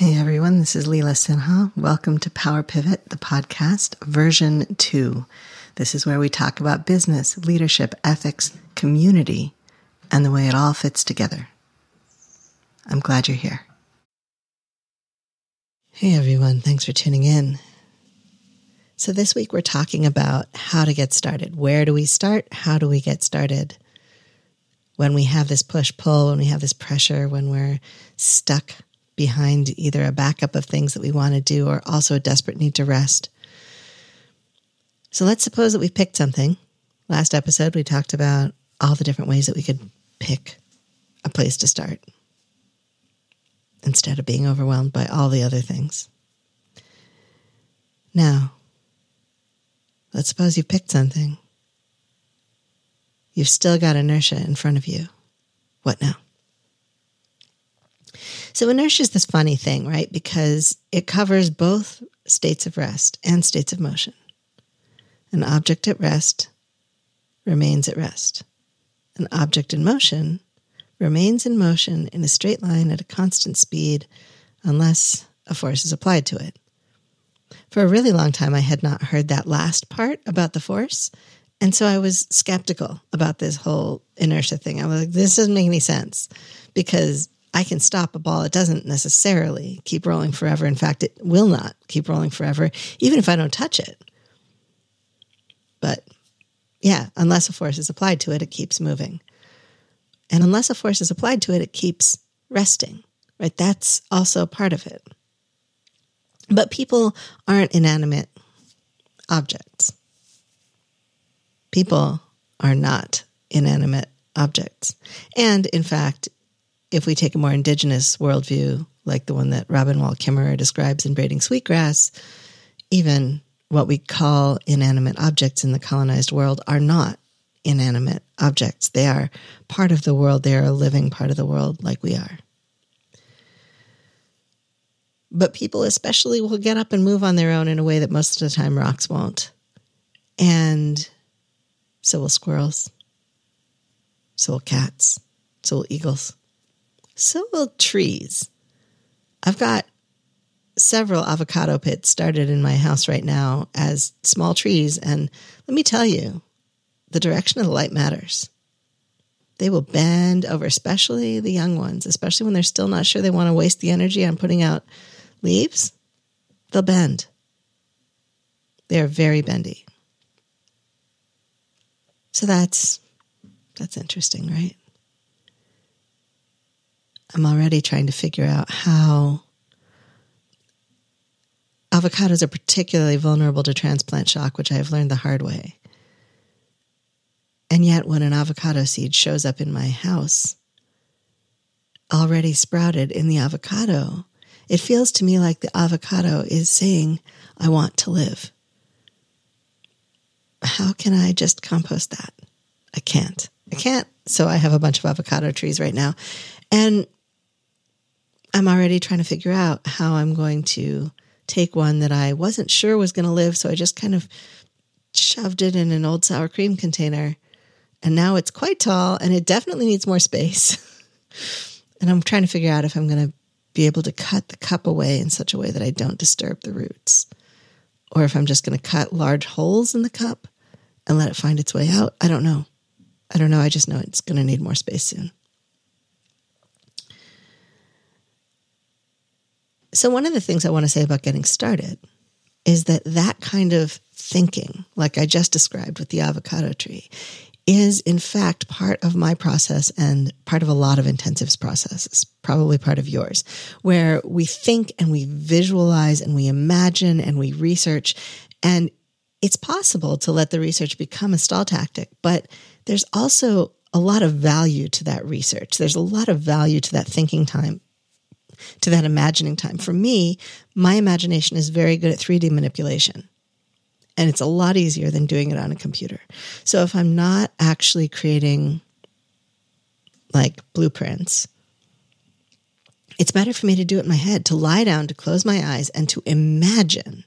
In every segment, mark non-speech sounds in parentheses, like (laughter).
Hey everyone, this is Leela Sinha. Welcome to Power Pivot, the podcast, version two. This is where we talk about business, leadership, ethics, community, and the way it all fits together. I'm glad you're here. Hey everyone, thanks for tuning in. So, this week we're talking about how to get started. Where do we start? How do we get started? When we have this push pull, when we have this pressure, when we're stuck behind either a backup of things that we want to do or also a desperate need to rest. So, let's suppose that we've picked something. Last episode, we talked about all the different ways that we could pick a place to start instead of being overwhelmed by all the other things. Now, Let's suppose you've picked something. You've still got inertia in front of you. What now? So, inertia is this funny thing, right? Because it covers both states of rest and states of motion. An object at rest remains at rest. An object in motion remains in motion in a straight line at a constant speed unless a force is applied to it for a really long time, I had not heard that last part about the force. And so I was skeptical about this whole inertia thing. I was like, this doesn't make any sense because I can stop a ball. It doesn't necessarily keep rolling forever. In fact, it will not keep rolling forever, even if I don't touch it. But yeah, unless a force is applied to it, it keeps moving. And unless a force is applied to it, it keeps resting, right? That's also part of it. But people aren't inanimate objects. People are not inanimate objects. And in fact, if we take a more indigenous worldview, like the one that Robin Wall Kimmerer describes in Braiding Sweetgrass, even what we call inanimate objects in the colonized world are not inanimate objects. They are part of the world. They are a living part of the world like we are. But people, especially, will get up and move on their own in a way that most of the time rocks won't. And so will squirrels. So will cats. So will eagles. So will trees. I've got several avocado pits started in my house right now as small trees. And let me tell you, the direction of the light matters. They will bend over, especially the young ones, especially when they're still not sure they want to waste the energy on putting out leaves, they'll bend. They are very bendy. So that's that's interesting, right? I'm already trying to figure out how avocados are particularly vulnerable to transplant shock, which I have learned the hard way. And yet, when an avocado seed shows up in my house, already sprouted in the avocado, it feels to me like the avocado is saying, I want to live. How can I just compost that? I can't. I can't. So I have a bunch of avocado trees right now. And I'm already trying to figure out how I'm going to take one that I wasn't sure was going to live. So I just kind of shoved it in an old sour cream container. And now it's quite tall and it definitely needs more space. (laughs) and I'm trying to figure out if I'm going to be able to cut the cup away in such a way that I don't disturb the roots. Or if I'm just going to cut large holes in the cup and let it find its way out, I don't know. I don't know. I just know it's going to need more space soon. So, one of the things I want to say about getting started is that that kind of thinking, like I just described with the avocado tree, is in fact part of my process and part of a lot of intensives processes, probably part of yours, where we think and we visualize and we imagine and we research. And it's possible to let the research become a stall tactic, but there's also a lot of value to that research. There's a lot of value to that thinking time, to that imagining time. For me, my imagination is very good at 3D manipulation and it's a lot easier than doing it on a computer. So if I'm not actually creating like blueprints, it's better for me to do it in my head, to lie down, to close my eyes, and to imagine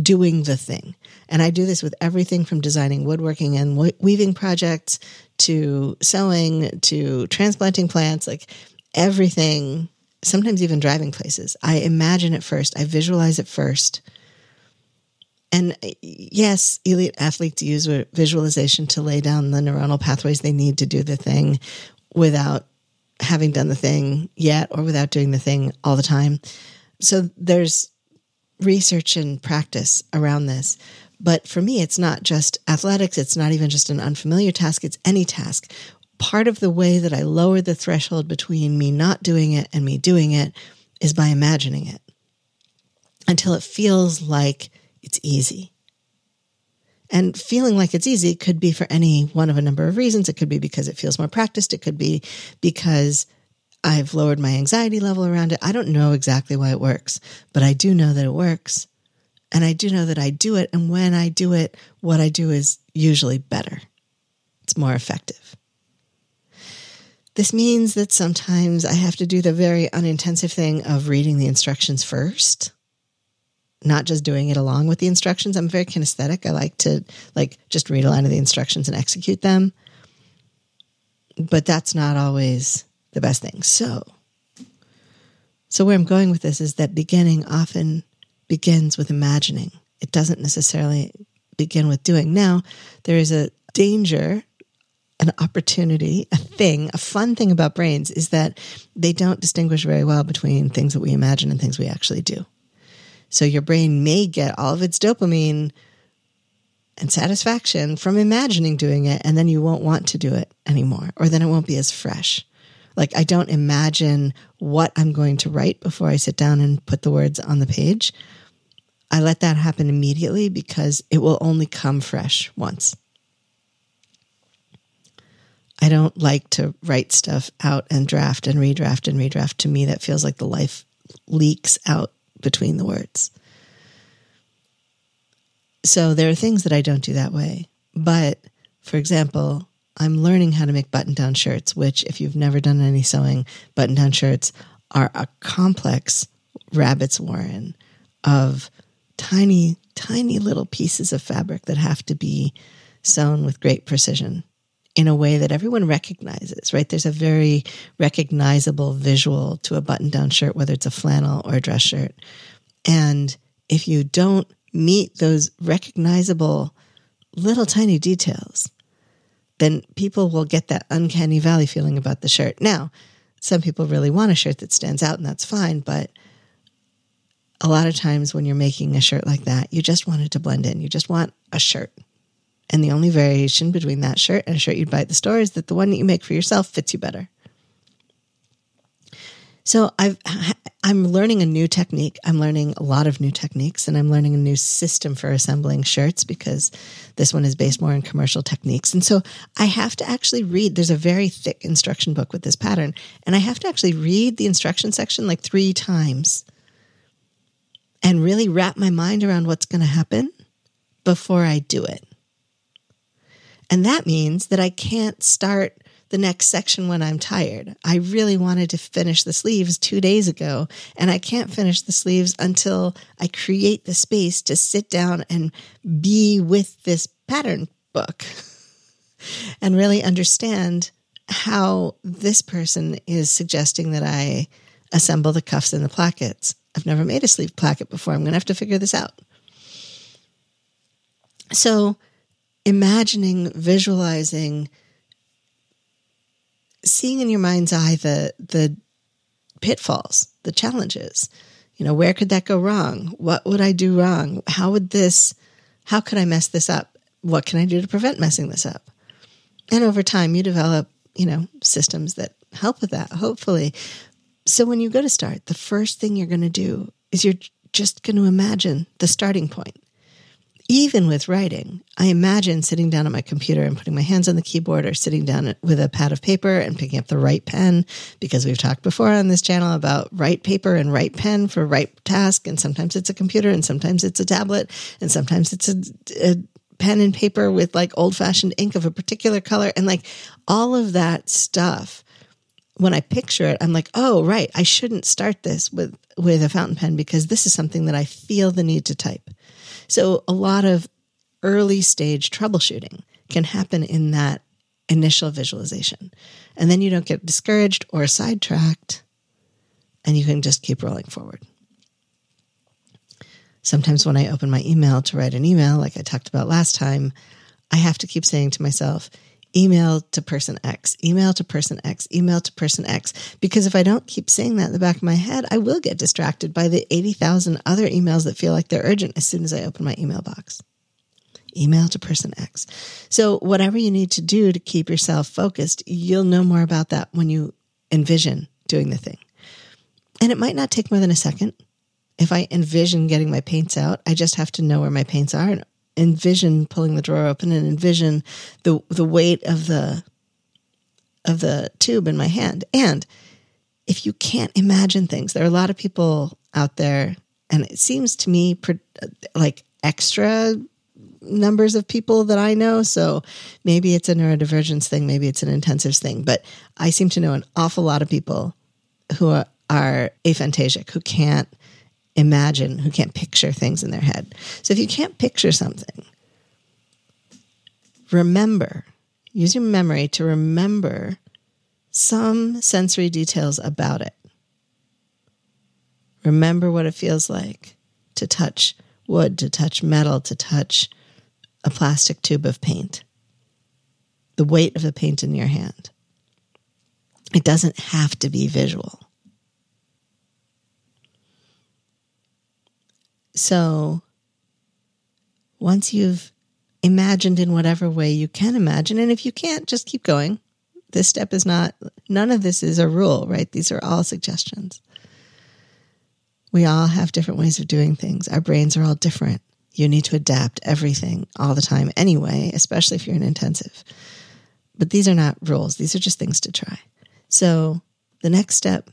doing the thing. And I do this with everything from designing woodworking and weaving projects to sewing to transplanting plants, like everything sometimes even driving places. I imagine it first, I visualize it first. And uh, yes, elite athletes use visualization to lay down the neuronal pathways they need to do the thing without having done the thing yet or without doing the thing all the time. So there's research and practice around this. But for me, it's not just athletics. It's not even just an unfamiliar task. It's any task. Part of the way that I lower the threshold between me not doing it and me doing it is by imagining it until it feels like it's easy. And feeling like it's easy could be for any one of a number of reasons. It could be because it feels more practiced. It could be because I've lowered my anxiety level around it. I don't know exactly why it works, but I do know that it works. And I do know that I do it. And when I do it, what I do is usually better. It's more effective. This means that sometimes I have to do the very unintensive thing of reading the instructions first not just doing it along with the instructions. I'm very kinesthetic. I like to like just read a line of the instructions and execute them. But that's not always the best thing. So so where I'm going with this is that beginning often begins with imagining. It doesn't necessarily begin with doing. Now, there is a danger an opportunity, a thing, a fun thing about brains is that they don't distinguish very well between things that we imagine and things we actually do. So your brain may get all of its dopamine and satisfaction from imagining doing it, and then you won't want to do it anymore, or then it won't be as fresh. Like, I don't imagine what I'm going to write before I sit down and put the words on the page. I let that happen immediately because it will only come fresh once. I don't like to write stuff out and draft and redraft and redraft. To me, that feels like the life leaks out between the words. So there are things that I don't do that way. But for example, I'm learning how to make button down shirts, which, if you've never done any sewing, button down shirts are a complex rabbit's warren of tiny, tiny little pieces of fabric that have to be sewn with great precision in a way that everyone recognizes, right? There's a very recognizable visual to a button down shirt, whether it's a flannel or a dress shirt. And if you don't meet those recognizable little tiny details, then people will get that uncanny valley feeling about the shirt. Now, some people really want a shirt that stands out, and that's fine. But a lot of times when you're making a shirt like that, you just want it to blend in. You just want a shirt. And the only variation between that shirt and a shirt you'd buy at the store is that the one that you make for yourself fits you better. So I've I'm learning a new technique. I'm learning a lot of new techniques and I'm learning a new system for assembling shirts because this one is based more on commercial techniques. And so I have to actually read there's a very thick instruction book with this pattern and I have to actually read the instruction section like 3 times and really wrap my mind around what's going to happen before I do it. And that means that I can't start the next section when I'm tired. I really wanted to finish the sleeves two days ago, and I can't finish the sleeves until I create the space to sit down and be with this pattern book (laughs) and really understand how this person is suggesting that I assemble the cuffs and the plackets. I've never made a sleeve placket before. I'm going to have to figure this out. So, imagining, visualizing, seeing in your mind's eye the the pitfalls, the challenges. You know, where could that go wrong? What would I do wrong? How would this how could I mess this up? What can I do to prevent messing this up? And over time you develop, you know, systems that help with that, hopefully. So when you go to start, the first thing you're going to do is you're just going to imagine the starting point even with writing, I imagine sitting down at my computer and putting my hands on the keyboard or sitting down with a pad of paper and picking up the right pen because we've talked before on this channel about right paper and right pen for right task. And sometimes it's a computer and sometimes it's a tablet and sometimes it's a, a pen and paper with like old fashioned ink of a particular color and like all of that stuff. When I picture it, I'm like, oh, right, I shouldn't start this with, with a fountain pen because this is something that I feel the need to type. So a lot of early stage troubleshooting can happen in that initial visualization. And then you don't get discouraged or sidetracked and you can just keep rolling forward. Sometimes when I open my email to write an email, like I talked about last time, I have to keep saying to myself, email to person X, email to person X, email to person X. Because if I don't keep saying that in the back of my head, I will get distracted by the 80,000 other emails that feel like they're urgent as soon as I open my email box. Email to person X. So, whatever you need to do to keep yourself focused, you'll know more about that when you envision doing the thing. And it might not take more than a second. If I envision getting my paints out, I just have to know where my paints are and envision pulling the drawer open and envision the the weight of the of the tube in my hand. And if you can't imagine things, there are a lot of people out there, and it seems to me like extra numbers of people that I know. So maybe it's a neurodivergence thing, maybe it's an intensives thing, but I seem to know an awful lot of people who are, are aphantasic, who can't imagine, who can't picture things in their head. So if you can't picture something, remember, use your memory to remember some sensory details about it. Remember what it feels like to touch wood, to touch metal, to touch a plastic tube of paint, the weight of the paint in your hand. It doesn't have to be visual. So once you've imagined in whatever way you can imagine, and if you can't, just keep going. This step is not, none of this is a rule, right? These are all suggestions. We all have different ways of doing things. Our brains are all different. You need to adapt everything all the time anyway, especially if you're an intensive. But these are not rules, these are just things to try. So the next step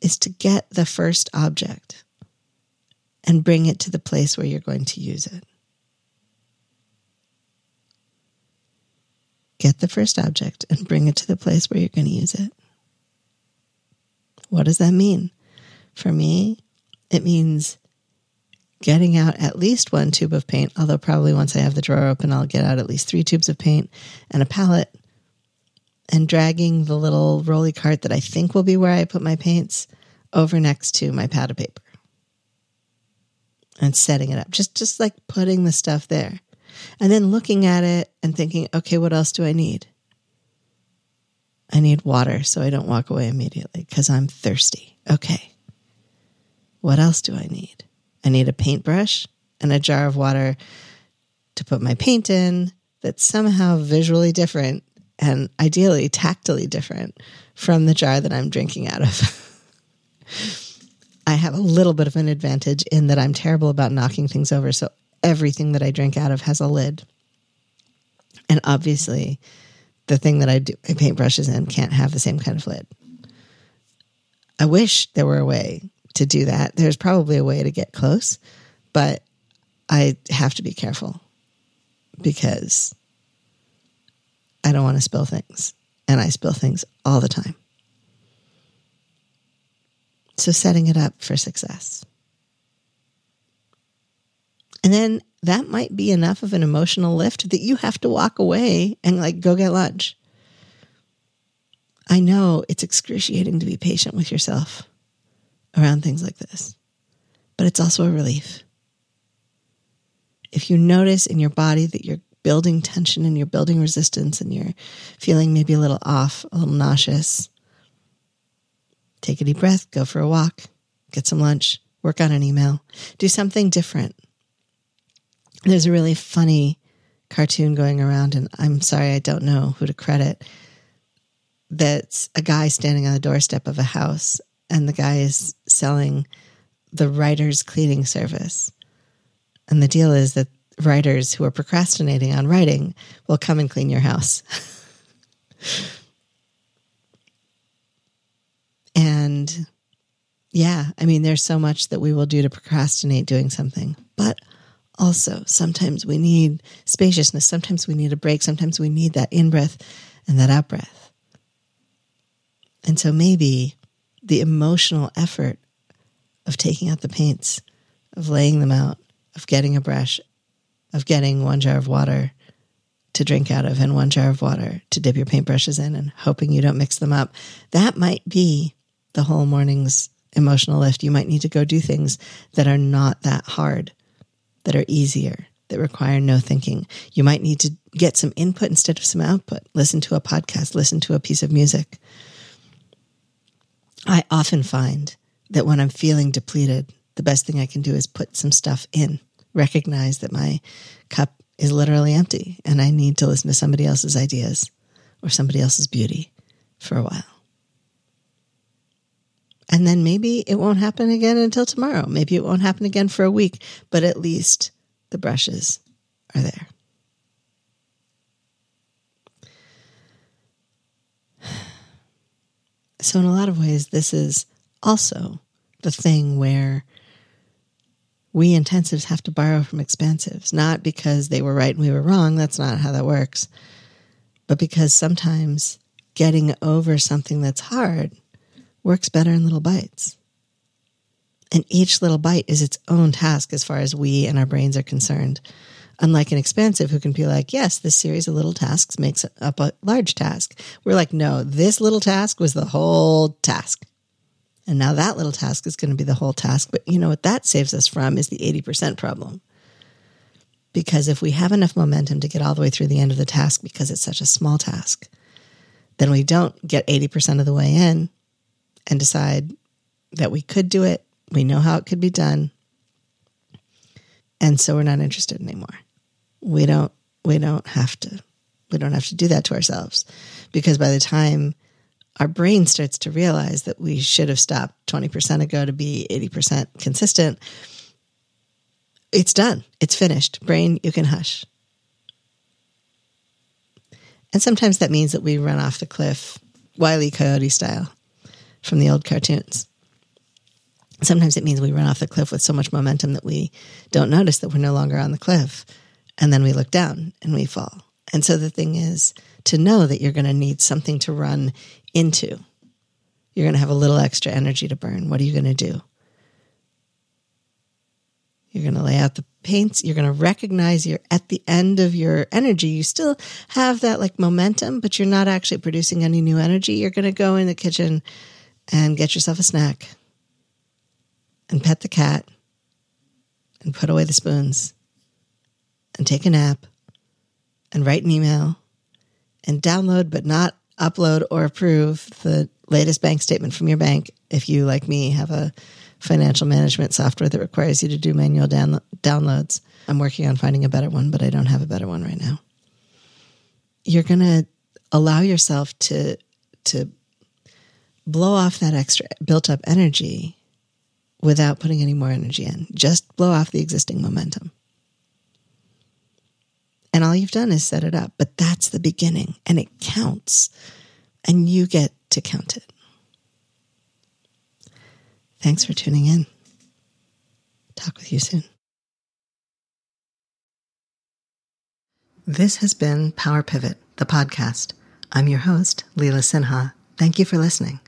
is to get the first object and bring it to the place where you're going to use it. Get the first object and bring it to the place where you're going to use it. What does that mean? For me, it means getting out at least one tube of paint, although probably once I have the drawer open, I'll get out at least three tubes of paint and a palette, and dragging the little rolly cart that I think will be where I put my paints over next to my pad of paper and setting it up. Just just like putting the stuff there. And then looking at it and thinking, okay, what else do I need? I need water so I don't walk away immediately because I'm thirsty. Okay. What else do I need? I need a paintbrush and a jar of water to put my paint in that's somehow visually different and ideally tactily different from the jar that I'm drinking out of. (laughs) I have a little bit of an advantage in that I'm terrible about knocking things over. So everything that I drink out of has a lid. And obviously, the thing that I do my paintbrushes in can't have the same kind of lid. I wish there were a way to do that. There's probably a way to get close, but I have to be careful because I don't want to spill things. And I spill things all the time. So setting it up for success. And then that might be enough of an emotional lift that you have to walk away and like go get lunch. I know it's excruciating to be patient with yourself around things like this, but it's also a relief. If you notice in your body that you're building tension and you're building resistance and you're feeling maybe a little off, a little nauseous, Take a deep breath, go for a walk, get some lunch, work on an email, do something different. There's a really funny cartoon going around, and I'm sorry, I don't know who to credit. That's a guy standing on the doorstep of a house, and the guy is selling the writer's cleaning service. And the deal is that writers who are procrastinating on writing will come and clean your house. (laughs) And yeah, I mean, there's so much that we will do to procrastinate doing something, but also sometimes we need spaciousness. Sometimes we need a break. Sometimes we need that in breath and that out breath. And so maybe the emotional effort of taking out the paints, of laying them out, of getting a brush, of getting one jar of water to drink out of and one jar of water to dip your paintbrushes in and hoping you don't mix them up, that might be the whole morning's emotional lift. You might need to go do things that are not that hard, that are easier, that require no thinking. You might need to get some input instead of some output. Listen to a podcast, listen to a piece of music. I often find that when I'm feeling depleted, the best thing I can do is put some stuff in, recognize that my cup is literally empty and I need to listen to somebody else's ideas or somebody else's beauty for a while. And then maybe it won't happen again until tomorrow. Maybe it won't happen again for a week, but at least the brushes are there. (sighs) So, in a lot of ways, this is also the thing where we intensives have to borrow from expansives, not because they were right and we were wrong. That's not how that works. But because sometimes getting over something that's hard works better in little bites. And each little bite is its own task as far as we and our brains are concerned. Unlike an expansive who can be like, yes, this series of little tasks makes up a large task. We're like, no, this little task was the whole task. And now that little task is going to be the whole task. But you know what that saves us from is the 80% problem. Because if we have enough momentum to get all the way through the end of the task because it's such a small task, then we don't get 80% of the way in and decide that we could do it. We know how it could be done. And so we're not interested anymore. We don't we don't have to we don't have to do that to ourselves because by the time our brain starts to realize that we should have stopped 20% ago to be 80% consistent, it's done. It's finished. Brain, you can hush. And sometimes that means that we run off the cliff, Wiley Coyote style, from the old cartoons. Sometimes it means we run off the cliff with so much momentum that we don't notice that we're no longer on the cliff. And then we look down and we fall. And so the thing is to know that you're going to need something to run into. You're going to have a little extra energy to burn. What are you going to do? You're going to lay out the paints. You're going to recognize you're at the end of your energy. You still have that like momentum, but you're not actually producing any new energy. You're going to go in the kitchen and get yourself a snack and pet the cat and put away the spoons and take a nap and write an email and download but not upload or approve the latest bank statement from your bank if you, like me, have a financial management software that requires you to do manual down- downloads. I'm working on finding a better one, but I don't have a better one right now. You're going to allow yourself to to blow off that extra built up energy without putting any more energy in. Just blow off the existing momentum. And all you've done is set it up. But that's the beginning and it counts. And you get to count it. Thanks for tuning in. Talk with you soon. This has been Power Pivot, the podcast. I'm your host, Leela Sinha. Thank you for listening.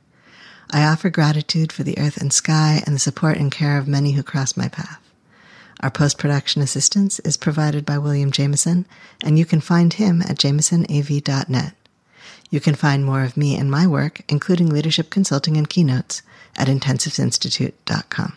I offer gratitude for the earth and sky and the support and care of many who cross my path. Our post production assistance is provided by William Jameson, and you can find him at jamesonav.net. You can find more of me and my work, including leadership consulting and keynotes, at intensivesinstitute.com.